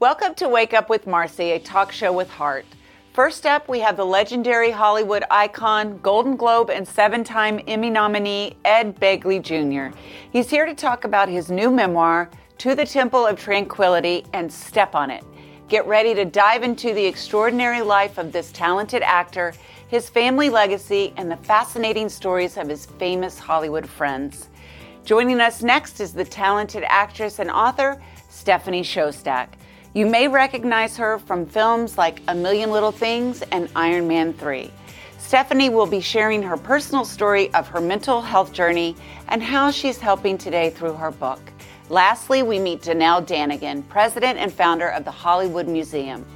Welcome to Wake Up with Marci, a talk show with heart. First up, we have the legendary Hollywood icon, Golden Globe and seven time Emmy nominee Ed Begley Jr. He's here to talk about his new memoir, To the Temple of Tranquility, and Step on It. Get ready to dive into the extraordinary life of this talented actor, his family legacy, and the fascinating stories of his famous Hollywood friends. Joining us next is the talented actress and author, Stephanie Szostak. You may recognize her from films like A Million Little Things and Iron Man 3. Stephanie will be sharing her personal story of her mental health journey and how she's helping today through her book. Lastly, we meet Donelle Danigan, president and founder of the Hollywood Museum.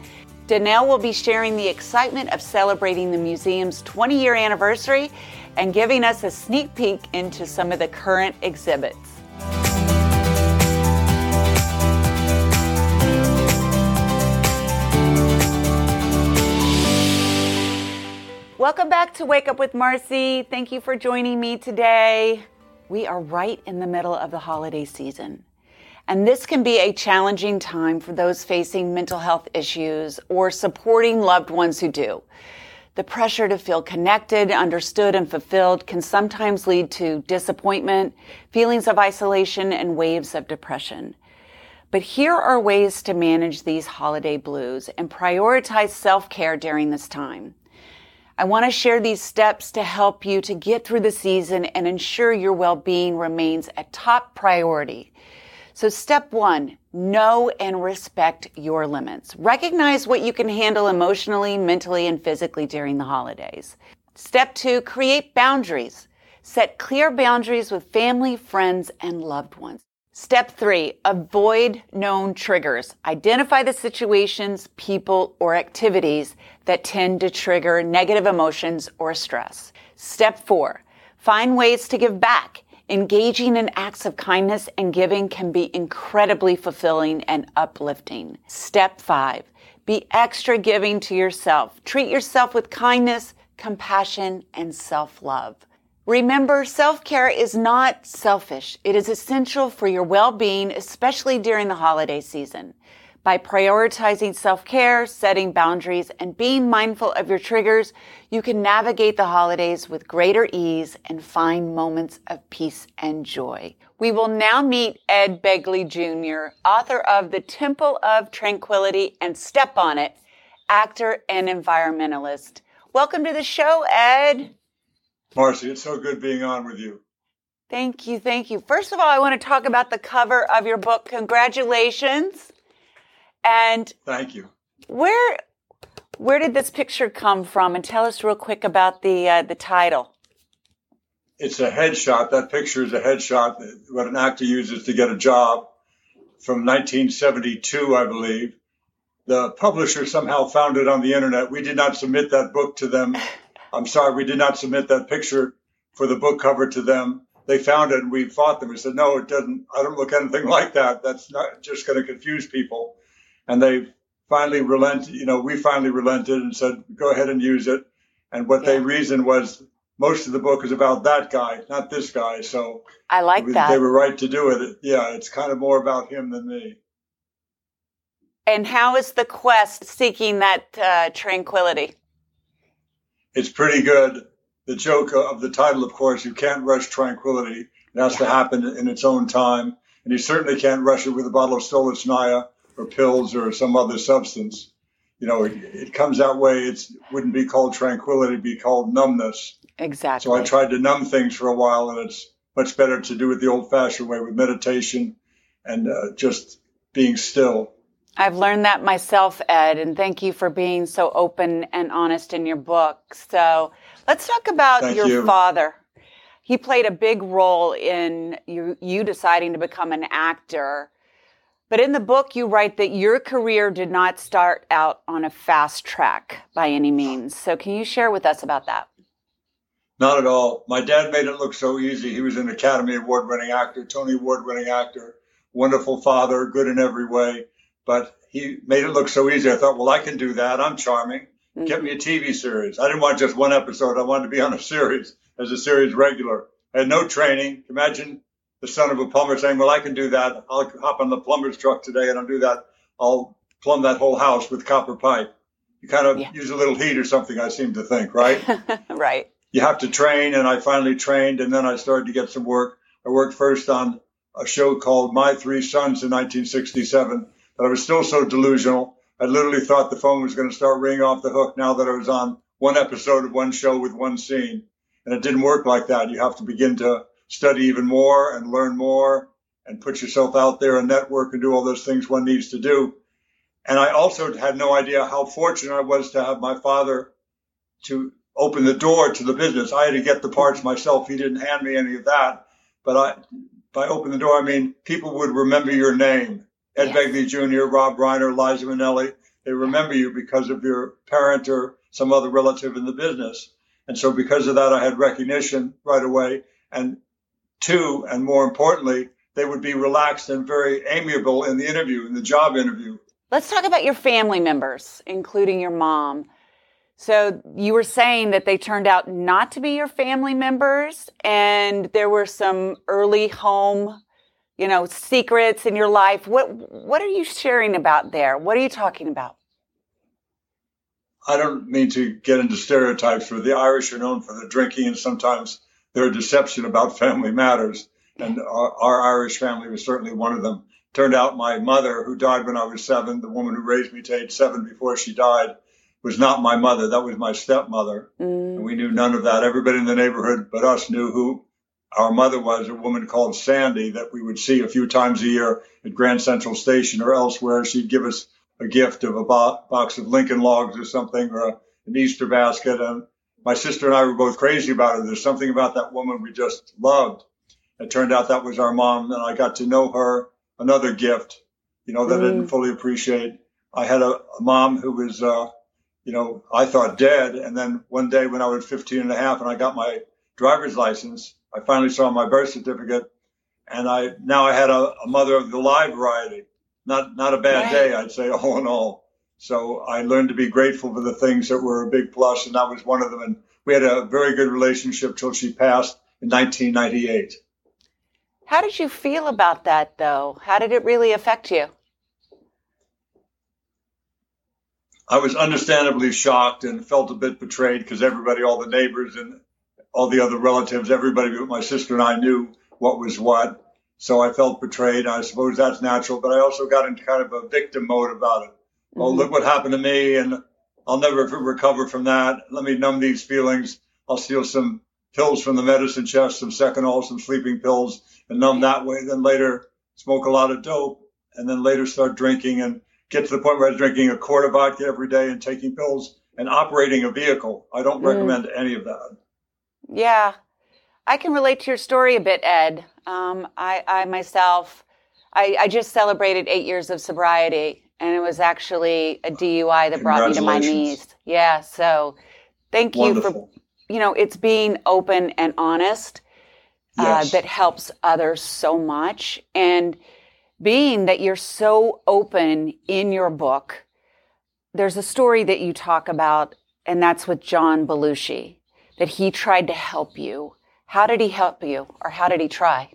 Donelle will be sharing the excitement of celebrating the museum's 20 year anniversary and giving us a sneak peek into some of the current exhibits. Welcome back to Wake Up with Marci. Thank you for joining me today. We are right in the middle of the holiday season. And this can be a challenging time for those facing mental health issues or supporting loved ones who do. The pressure to feel connected, understood, and fulfilled can sometimes lead to disappointment, feelings of isolation, and waves of depression. But here are ways to manage these holiday blues and prioritize self care during this time. I want to share these steps to help you to get through the season and ensure your well-being remains a top priority. So step one, know and respect your limits. Recognize what you can handle emotionally, mentally, and physically during the holidays. Step two, create boundaries. Set clear boundaries with family, friends, and loved ones. Step three, avoid known triggers. Identify the situations, people, or activities that tend to trigger negative emotions or stress. Step four, find ways to give back. Engaging in acts of kindness and giving can be incredibly fulfilling and uplifting. Step five, be extra giving to yourself. Treat yourself with kindness, compassion, and self-love. Remember, self-care is not selfish. It is essential for your well-being, especially during the holiday season. By prioritizing self-care, setting boundaries, and being mindful of your triggers, you can navigate the holidays with greater ease and find moments of peace and joy. We will now meet Ed Begley Jr., author of The Temple of Tranquility and Step on It, actor and environmentalist. Welcome to the show, Ed. Marci, it's so good being on with you. Thank you. Thank you. First of all, I want to talk about the cover of your book. Congratulations. And thank you. Where where did this picture come from? And tell us real quick about the uh, the title. It's a headshot. That picture is a headshot. What an actor uses to get a job from 1972, I believe. The publisher somehow found it on the internet. We did not submit that book to them. I'm sorry, we did not submit that picture for the book cover to them. They found it and we fought them. We said, no, it doesn't, I don't look anything like that. That's not just going to confuse people. And they finally relented, you know, we finally relented and said, go ahead and use it. And what yeah. they reasoned was most of the book is about that guy, not this guy. So I like was, that. They were right to do it. Yeah, it's kind of more about him than me. And how is the quest seeking that uh, tranquility? It's pretty good. The joke of the title, of course, you can't rush tranquility. It has to happen in its own time. And you certainly can't rush it with a bottle of Stolichnaya or pills or some other substance. You know, it, it comes that way. It wouldn't be called tranquility, it'd be called numbness. Exactly. So I tried to numb things for a while, and it's much better to do it the old fashioned way with meditation and uh, just being still. I've learned that myself, Ed, and thank you for being so open and honest in your book. So let's talk about thank your you. father. He played a big role in you, you deciding to become an actor. But in the book, you write that your career did not start out on a fast track by any means. So can you share with us about that? Not at all. My dad made it look so easy. He was an Academy Award winning actor, Tony Award winning actor, wonderful father, good in every way but he made it look so easy. I thought, well, I can do that. I'm charming. Mm-hmm. Get me a TV series. I didn't want just one episode. I wanted to be on a series as a series regular. I had no training. Imagine the son of a plumber saying, well, I can do that. I'll hop on the plumber's truck today and I'll do that. I'll plumb that whole house with copper pipe. You kind of yeah. use a little heat or something, I seem to think, right? right. You have to train, and I finally trained, and then I started to get some work. I worked first on a show called My Three Sons in 1967, but I was still so delusional. I literally thought the phone was going to start ringing off the hook now that I was on one episode of one show with one scene. And it didn't work like that. You have to begin to study even more and learn more and put yourself out there and network and do all those things one needs to do. And I also had no idea how fortunate I was to have my father to open the door to the business. I had to get the parts myself. He didn't hand me any of that. But I, by open the door, I mean people would remember your name. Ed yes. Begley Jr., Rob Reiner, Liza Minnelli. They remember you because of your parent or some other relative in the business. And so because of that, I had recognition right away. And two, and more importantly, they would be relaxed and very amiable in the interview, in the job interview. Let's talk about your family members, including your mom. So you were saying that they turned out not to be your family members and there were some early home, you know, secrets in your life. What what are you sharing about there? What are you talking about? I don't mean to get into stereotypes, but the Irish are known for the drinking and sometimes their deception about family matters. And our, our Irish family was certainly one of them. Turned out my mother, who died when I was seven, the woman who raised me to age seven before she died, was not my mother. That was my stepmother. Mm. And we knew none of that. Everybody in the neighborhood but us knew who our mother was, a woman called Sandy that we would see a few times a year at Grand Central Station or elsewhere. She'd give us a gift of a bo- box of Lincoln logs or something or a, an Easter basket. And my sister and I were both crazy about her. There's something about that woman we just loved. It turned out that was our mom. And I got to know her, another gift, you know, that mm. I didn't mm. fully appreciate. I had a, a mom who was, uh, you know, I thought dead. And then one day when I was 15 and a half and I got my driver's license, I finally saw my birth certificate and I, now I had a, a mother of the live variety. Not, not a bad right. day, I'd say all in all. So I learned to be grateful for the things that were a big plus, and that was one of them. And we had a very good relationship till she passed in 1998. How did you feel about that, though? How did it really affect you? I was understandably shocked and felt a bit betrayed because everybody, all the neighbors and all the other relatives, everybody but my sister and I knew what was what. So I felt betrayed. I suppose that's natural, but I also got into kind of a victim mode about it. Mm-hmm. Oh, look what happened to me, and I'll never recover from that. Let me numb these feelings. I'll steal some pills from the medicine chest, some Seconal, some sleeping pills, and numb that way. Then later smoke a lot of dope, and then later start drinking and get to the point where I was drinking a quart of vodka every day and taking pills and operating a vehicle. I don't mm. recommend any of that. Yeah, I can relate to your story a bit, Ed. Um, I, I, myself, I, I, just celebrated eight years of sobriety, and it was actually a DUI that brought me to my knees. Yeah, so thank Wonderful. you for, you know, it's being open and honest uh, yes. that helps others so much. And being that you're so open in your book, there's a story that you talk about, and that's with John Belushi, that he tried to help you. How did he help you, or how did he try?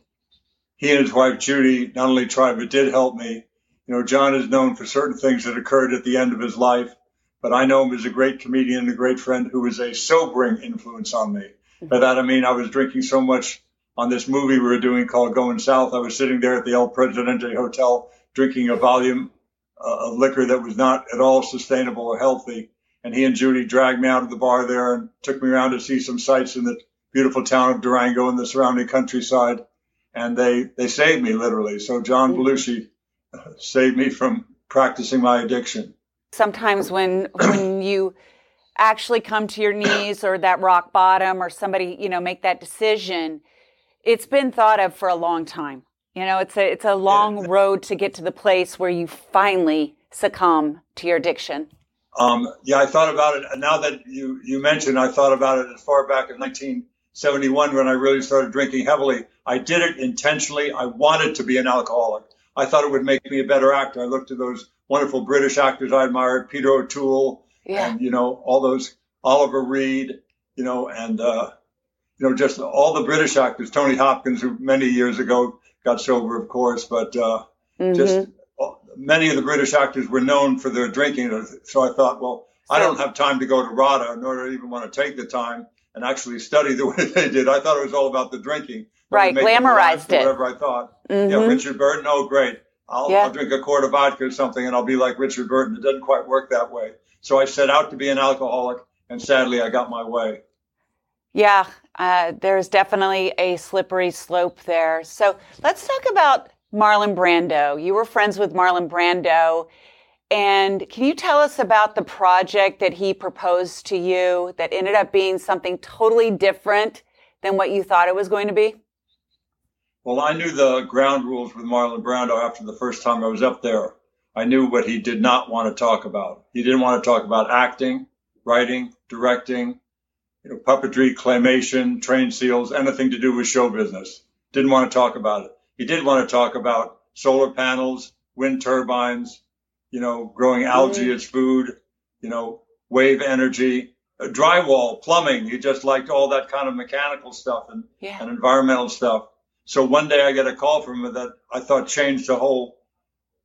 He and his wife Judy not only tried, but did help me. You know, John is known for certain things that occurred at the end of his life, but I know him as a great comedian and a great friend who was a sobering influence on me. By that I mean I was drinking so much on this movie we were doing called Going South. I was sitting there at the El Presidente Hotel drinking a volume uh, of liquor that was not at all sustainable or healthy. And he and Judy dragged me out of the bar there and took me around to see some sights in the beautiful town of Durango and the surrounding countryside. And they, they saved me literally. So John mm-hmm. Belushi uh, saved me from practicing my addiction. Sometimes when, when you actually come to your knees or that rock bottom or somebody, you know, make that decision, it's been thought of for a long time. You know, it's a it's a long road to get to the place where you finally succumb to your addiction. Um, yeah, I thought about it. Now that you you mentioned, I thought about it as far back as 1971 when I really started drinking heavily. I did it intentionally. I wanted to be an alcoholic. I thought it would make me a better actor. I looked at those wonderful British actors I admired, Peter O'Toole, yeah. and you know all those Oliver Reed, you know, and uh, you know, just all the British actors, Tony Hopkins, who many years ago got sober, of course, but uh, mm-hmm. just many of the British actors were known for their drinking. So I thought, well, I don't have time to go to RADA, nor do I even want to take the time and actually study the way they did. I thought it was all about the drinking. Right, glamorized it. Whatever I thought. Mm-hmm. Yeah, Richard Burton. Oh, great. I'll, yeah. I'll drink a quart of vodka or something, and I'll be like Richard Burton. It doesn't quite work that way. So I set out to be an alcoholic, and sadly, I got my way. Yeah, uh, there's definitely a slippery slope there. So let's talk about Marlon Brando. You were friends with Marlon Brando. And can you tell us about the project that he proposed to you that ended up being something totally different than what you thought it was going to be? Well, I knew the ground rules with Marlon Brando after the first time I was up there. I knew what he did not want to talk about. He didn't want to talk about acting, writing, directing, you know, puppetry, claymation, train seals, anything to do with show business. Didn't want to talk about it. He did want to talk about solar panels, wind turbines, you know, growing algae mm. as food, you know, wave energy, uh, drywall, plumbing. He just liked all that kind of mechanical stuff and, yeah. and environmental stuff. So one day I get a call from him that I thought changed the whole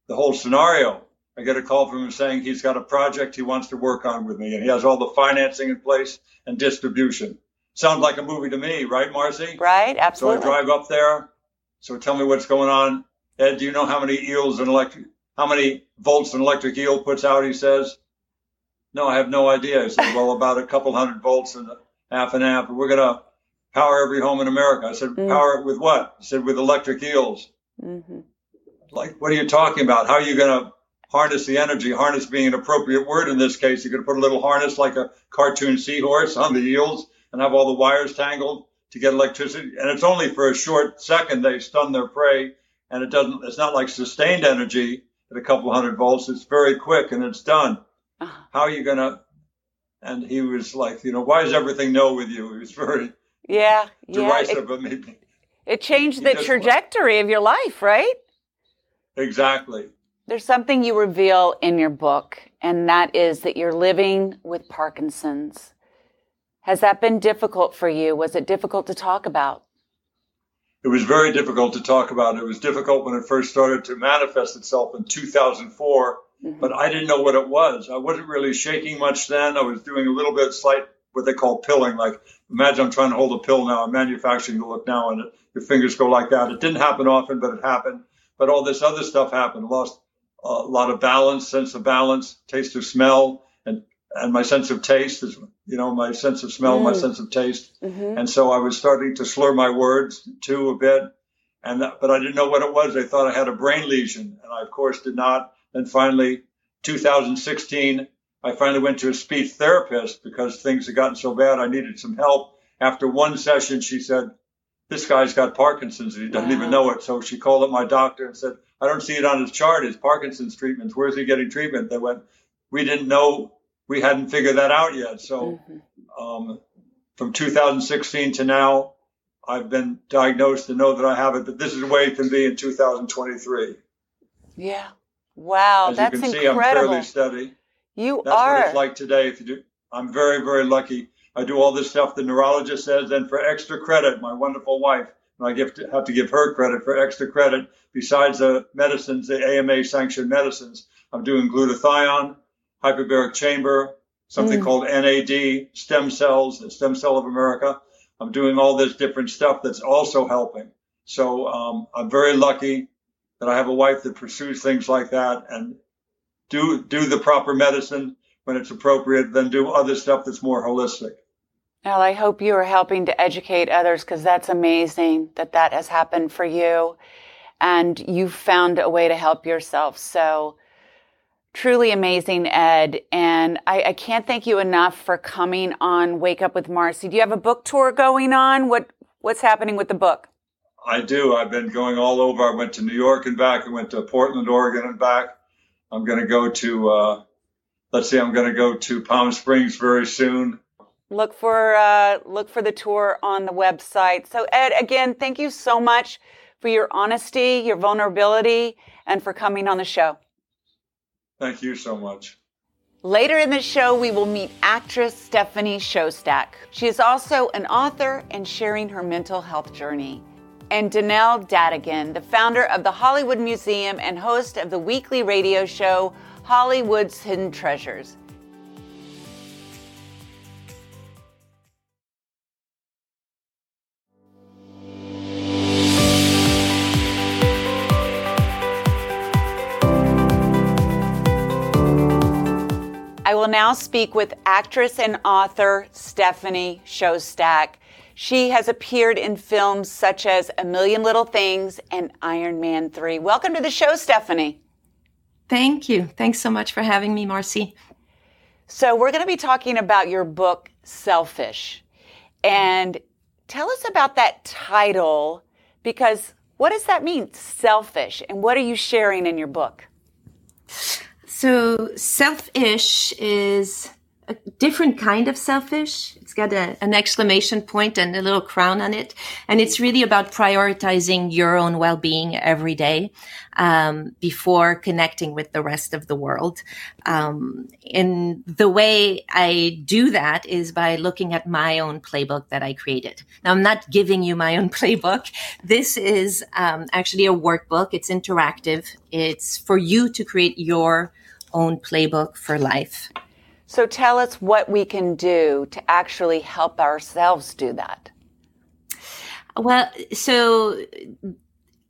the whole scenario. I get a call from him saying he's got a project he wants to work on with me, and he has all the financing in place and distribution. Sounds like a movie to me, right, Marci? Right, absolutely. So I drive up there. So tell me what's going on. Ed, do you know how many eels an electric, how many volts an electric eel puts out? He says. No, I have no idea. He said, well, about a couple hundred volts and a half an amp. We're gonna power every home in America. I said, mm. power it with what? He said, with electric eels. Mm-hmm like, what are you talking about? How are you going to harness the energy? Harness being an appropriate word in this case. You're going to put a little harness like a cartoon seahorse on the eels and have all the wires tangled to get electricity. And it's only for a short second they stun their prey. And it doesn't, it's not like sustained energy at a couple hundred volts. It's very quick and it's done. Uh-huh. How are you going to? And he was like, you know, why is everything no with you? He was very yeah, derisive yeah. of me. It changed the trajectory of your life, right? Exactly. There's something you reveal in your book, and that is that you're living with Parkinson's. Has that been difficult for you? Was it difficult to talk about? It was very difficult to talk about. It was difficult when it first started to manifest itself in 2004, mm-hmm. but I didn't know what it was. I wasn't really shaking much then. I was doing a little bit slight, what they call pilling. Like, imagine I'm trying to hold a pill now. I'm manufacturing the look now, and it, your fingers go like that. It didn't happen often, but it happened but all this other stuff happened. Lost a lot of balance, sense of balance, taste of smell, and and my sense of taste is, you know, my sense of smell, mm. my sense of taste, mm-hmm. and so I was starting to slur my words too a bit, and that, but I didn't know what it was. I thought I had a brain lesion, and I of course did not. And finally, 2016, I finally went to a speech therapist because things had gotten so bad. I needed some help. After one session, she said, this guy's got Parkinson's and he doesn't wow. even know it. So she called up my doctor and said, I don't see it on his chart, his Parkinson's treatments. Where's he getting treatment? They went, we didn't know, we hadn't figured that out yet. So mm-hmm. um, from 2016 to now, I've been diagnosed and know that I have it, but this is the way it can be in 2023. Yeah. Wow. As that's you can incredible. see, I'm fairly steady. You that's are. what it's like today. If you do, I'm very, very lucky. I do all this stuff the neurologist says, and for extra credit, my wonderful wife, and I give to, have to give her credit for extra credit. Besides the medicines, the AMA sanctioned medicines, I'm doing glutathione, hyperbaric chamber, something mm. called NAD, stem cells, stem cell of America. I'm doing all this different stuff that's also helping. So um, I'm very lucky that I have a wife that pursues things like that and do do the proper medicine when it's appropriate, then do other stuff that's more holistic. Well, I hope you are helping to educate others because that's amazing that that has happened for you and you've found a way to help yourself. So truly amazing, Ed. And I, I, can't thank you enough for coming on Wake Up with Marci. Do you have a book tour going on? What what's happening with the book? I do. I've been going all over. I went to New York and back. I went to Portland, Oregon and back. I'm going to go to, uh, let's see, I'm going to go to Palm Springs very soon. Look for uh, look for the tour on the website. So Ed, again, thank you so much for your honesty, your vulnerability, and for coming on the show. Thank you so much. Later in the show, we will meet actress Stephanie Szostak. She is also an author and sharing her mental health journey. and Donelle Danigan, the founder of the Hollywood Museum and host of the weekly radio show Hollywood's Hidden Treasures. I will now speak with actress and author Stephanie Szostak. She has appeared in films such as A Million Little Things and Iron Man 3. Welcome to the show, Stephanie. Thank you. Thanks so much for having me, Marci. So, we're going to be talking about your book, Selfish. And tell us about that title because what does that mean, selfish? And what are you sharing in your book? So, selfish is a different kind of selfish. It's got a, an exclamation point and a little crown on it. And it's really about prioritizing your own well-being every day, um, before connecting with the rest of the world. Um, and the way I do that is by looking at my own playbook that I created. Now, I'm not giving you my own playbook. This is, um, actually a workbook. It's interactive. It's for you to create your own playbook for life. So tell us what we can do to actually help ourselves do that. Well, so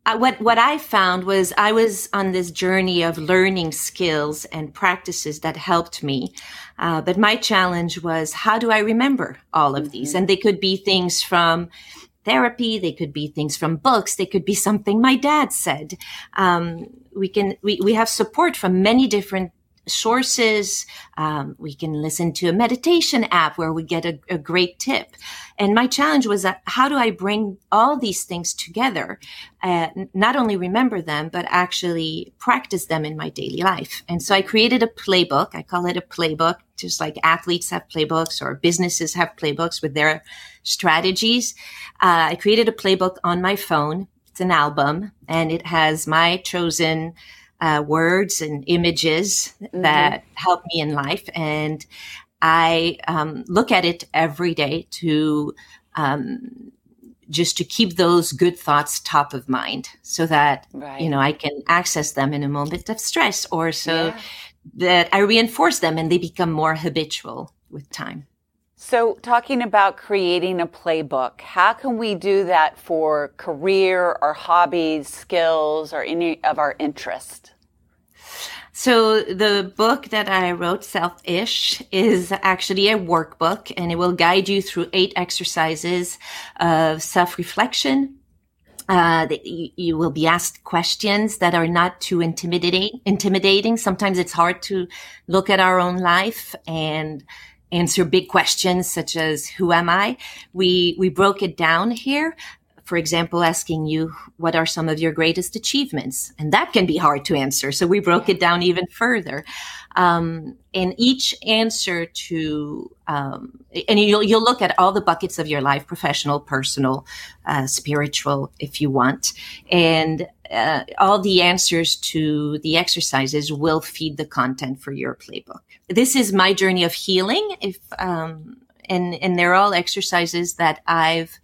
uh, what what I found was I was on this journey of learning skills and practices that helped me. Uh, but my challenge was how do I remember all of mm-hmm. these? And they could be things from therapy, they could be things from books, they could be something my dad said. Um, we can we, we have support from many different sources. Um, we can listen to a meditation app where we get a, a, great tip. And my challenge was that how do I bring all these things together, uh, not only remember them, but actually practice them in my daily life. And so I created a playbook. I call it a playbook, just like athletes have playbooks or businesses have playbooks with their strategies. Uh, I created a playbook on my phone. It's an album and it has my chosen uh, words and images mm-hmm. that help me in life. And I um, look at it every day to um, just to keep those good thoughts top of mind so that right. you know I can access them in a moment of stress or so yeah. that I reinforce them and they become more habitual with time. So, talking about creating a playbook, how can we do that for career or hobbies, skills, or any of our interest? So the book that I wrote, Selfish, is actually a workbook and it will guide you through eight exercises of self-reflection. Uh, you, you, will be asked questions that are not too intimidating. Intimidating. Sometimes it's hard to look at our own life and answer big questions such as who am I? We we broke it down here. For example, asking you what are some of your greatest achievements, and that can be hard to answer. So we broke it down even further. Um, and each answer to um, and you'll you'll look at all the buckets of your life professional personal uh, spiritual if you want. And uh, all the answers to the exercises will feed the content for your playbook. This is my journey of healing. If um, and and they're all exercises that i've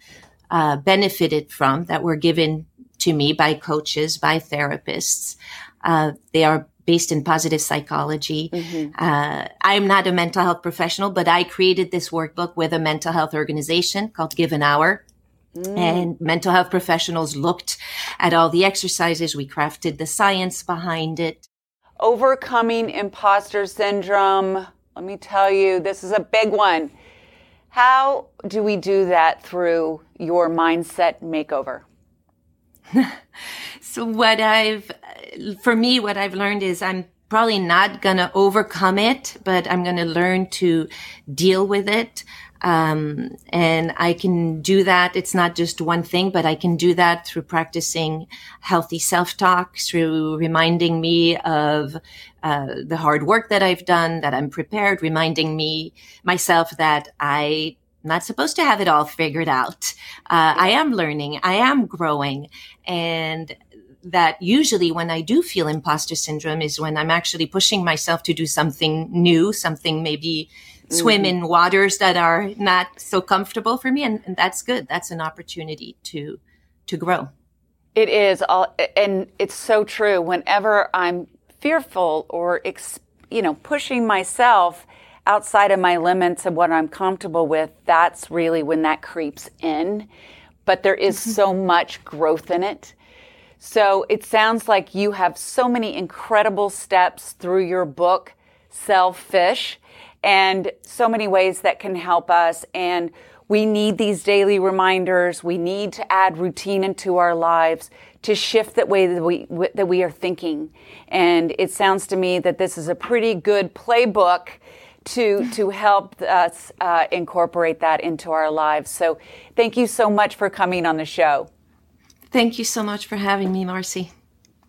uh, benefited from that were given to me by coaches by therapists. Uh, they are based in positive psychology. Mm-hmm. Uh, I'm not a mental health professional, but I created this workbook with a mental health organization called Give an Hour. Mm. And mental health professionals looked at all the exercises. We crafted the science behind it. Overcoming imposter syndrome. Let me tell you, this is a big one. How do we do that through your mindset makeover? so what I've, for me, what I've learned is I'm probably not going to overcome it, but I'm going to learn to deal with it. Um, and I can do that. It's not just one thing, but I can do that through practicing healthy self-talk, through reminding me of uh, the hard work that I've done, that I'm prepared, reminding me myself that I am not supposed to have it all figured out. Uh, I am learning. I am growing. And that usually when I do feel imposter syndrome is when I'm actually pushing myself to do something new, something maybe mm-hmm. swim in waters that are not so comfortable for me. And, and, that's good. That's an opportunity to, to grow. It is all, and it's so true. Whenever I'm fearful or, you know, pushing myself outside of my limits of what I'm comfortable with, that's really when that creeps in. But there is mm-hmm. so much growth in it. So it sounds like you have so many incredible steps through your book, Selfish, and so many ways that can help us. And we need these daily reminders. We need to add routine into our lives to shift that way that we, that we are thinking. And it sounds to me that this is a pretty good playbook to, to help us uh, incorporate that into our lives. So thank you so much for coming on the show. Thank you so much for having me, Marci.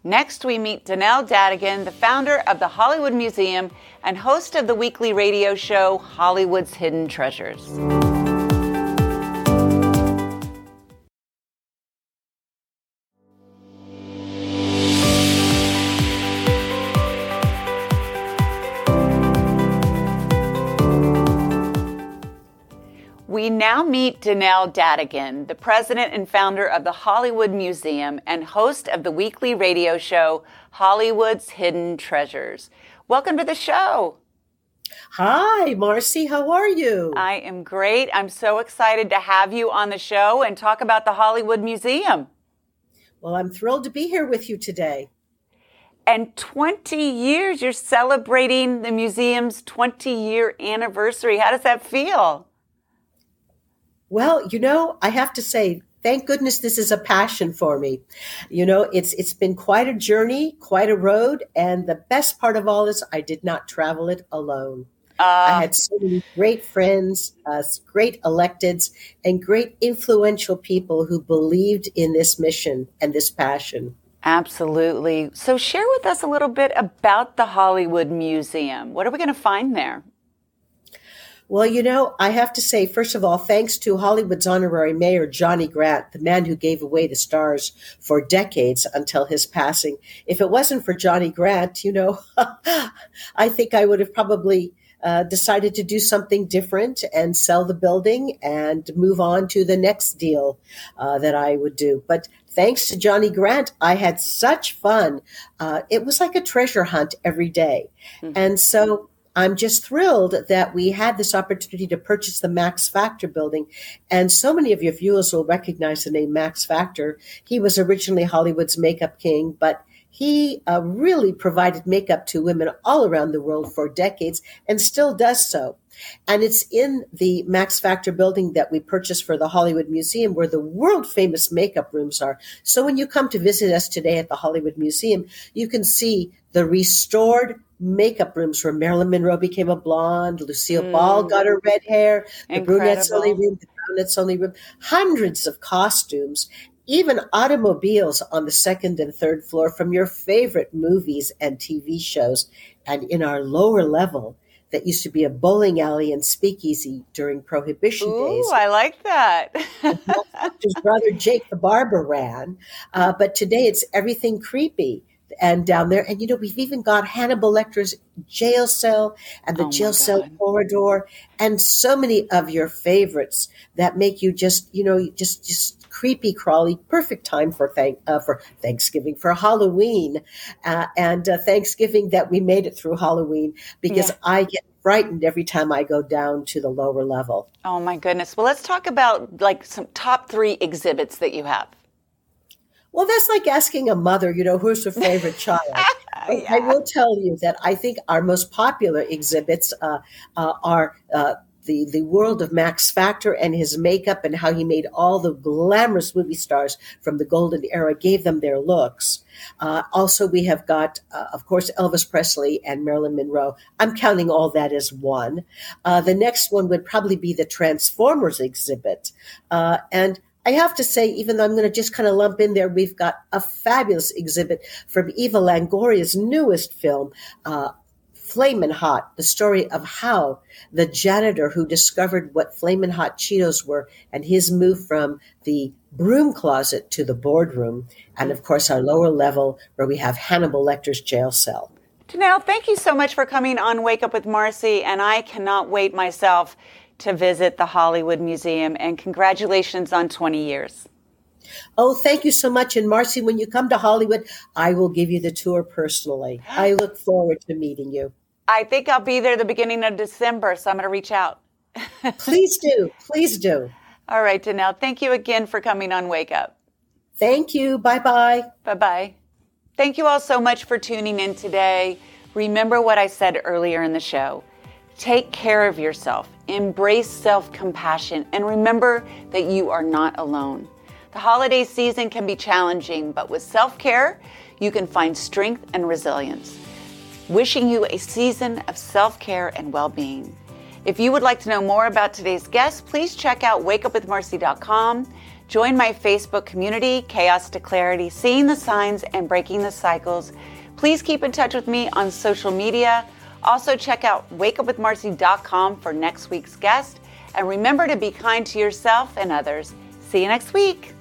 Next, we meet Donelle Danigan, the founder of the Hollywood Museum and host of the weekly radio show Hollywood's Hidden Treasures. We now meet Donelle Danigan, the president and founder of the Hollywood Museum and host of the weekly radio show Hollywood's Hidden Treasures. Welcome to the show. Hi, Marci. How are you? I am great. I'm so excited to have you on the show and talk about the Hollywood Museum. Well, I'm thrilled to be here with you today. And 20 years, you're celebrating the museum's 20 year anniversary. How does that feel? Well, you know, I have to say, thank goodness this is a passion for me. You know, it's it's been quite a journey, quite a road, and the best part of all is I did not travel it alone. Uh, I had so many great friends, uh, great electeds, and great influential people who believed in this mission and this passion. Absolutely. So, share with us a little bit about the Hollywood Museum. What are we going to find there? Well, you know, I have to say, first of all, thanks to Hollywood's honorary mayor, Johnny Grant, the man who gave away the stars for decades until his passing. If it wasn't for Johnny Grant, you know, I think I would have probably uh, decided to do something different and sell the building and move on to the next deal uh, that I would do. But thanks to Johnny Grant, I had such fun. Uh, it was like a treasure hunt every day. Mm-hmm. And so I'm just thrilled that we had this opportunity to purchase the Max Factor building. And so many of your viewers will recognize the name Max Factor. He was originally Hollywood's makeup king, but he uh, really provided makeup to women all around the world for decades and still does so. And it's in the Max Factor building that we purchased for the Hollywood Museum where the world famous makeup rooms are. So when you come to visit us today at the Hollywood Museum, you can see the restored makeup rooms where Marilyn Monroe became a blonde, Lucille mm. Ball got her red hair, the brunettes only room, the brunettes only room, hundreds of costumes, even automobiles on the second and third floor from your favorite movies and TV shows. And in our lower level, that used to be a bowling alley and speakeasy during Prohibition Ooh, days. I like that. his brother Jake the Barber ran, uh, but today it's everything creepy and down there. And you know, we've even got Hannibal Lecter's jail cell and the oh jail cell corridor, and so many of your favorites that make you just, you know, just just creepy crawly. Perfect time for thank uh, for Thanksgiving, for Halloween, uh, and uh, Thanksgiving that we made it through Halloween because yeah. I get frightened every time I go down to the lower level. Oh my goodness. Well, let's talk about like some top 3 exhibits that you have. Well, that's like asking a mother, you know, who's her favorite child. yeah. I will tell you that I think our most popular exhibits uh, uh, are uh, the the world of Max Factor and his makeup and how he made all the glamorous movie stars from the golden era gave them their looks. Uh, also, we have got, uh, of course, Elvis Presley and Marilyn Monroe. I'm counting all that as one. Uh, the next one would probably be the Transformers exhibit, and I have to say, even though I'm going to just kind of lump in there, we've got a fabulous exhibit from Eva Longoria's newest film, uh, Flamin' Hot, the story of how the janitor who discovered what Flamin' Hot Cheetos were and his move from the broom closet to the boardroom, and of course our lower level where we have Hannibal Lecter's jail cell. Janelle, thank you so much for coming on Wake Up with Marci, and I cannot wait myself to visit the Hollywood Museum, and congratulations on 20 years. Oh, thank you so much. And Marci, when you come to Hollywood, I will give you the tour personally. I look forward to meeting you. I think I'll be there the beginning of December, so I'm going to reach out. Please do. Please do. All right, Donelle, thank you again for coming on Wake Up. Thank you. Bye bye. Bye bye. Thank you all so much for tuning in today. Remember what I said earlier in the show. Take care of yourself, embrace self compassion, and remember that you are not alone. The holiday season can be challenging, but with self care, you can find strength and resilience. Wishing you a season of self care and well being. If you would like to know more about today's guest, please check out wakeupwithmarci.com. Join my Facebook community, Chaos to Clarity, Seeing the Signs and Breaking the Cycles. Please keep in touch with me on social media. Also, check out wakeupwithmarci.com for next week's guest. And remember to be kind to yourself and others. See you next week.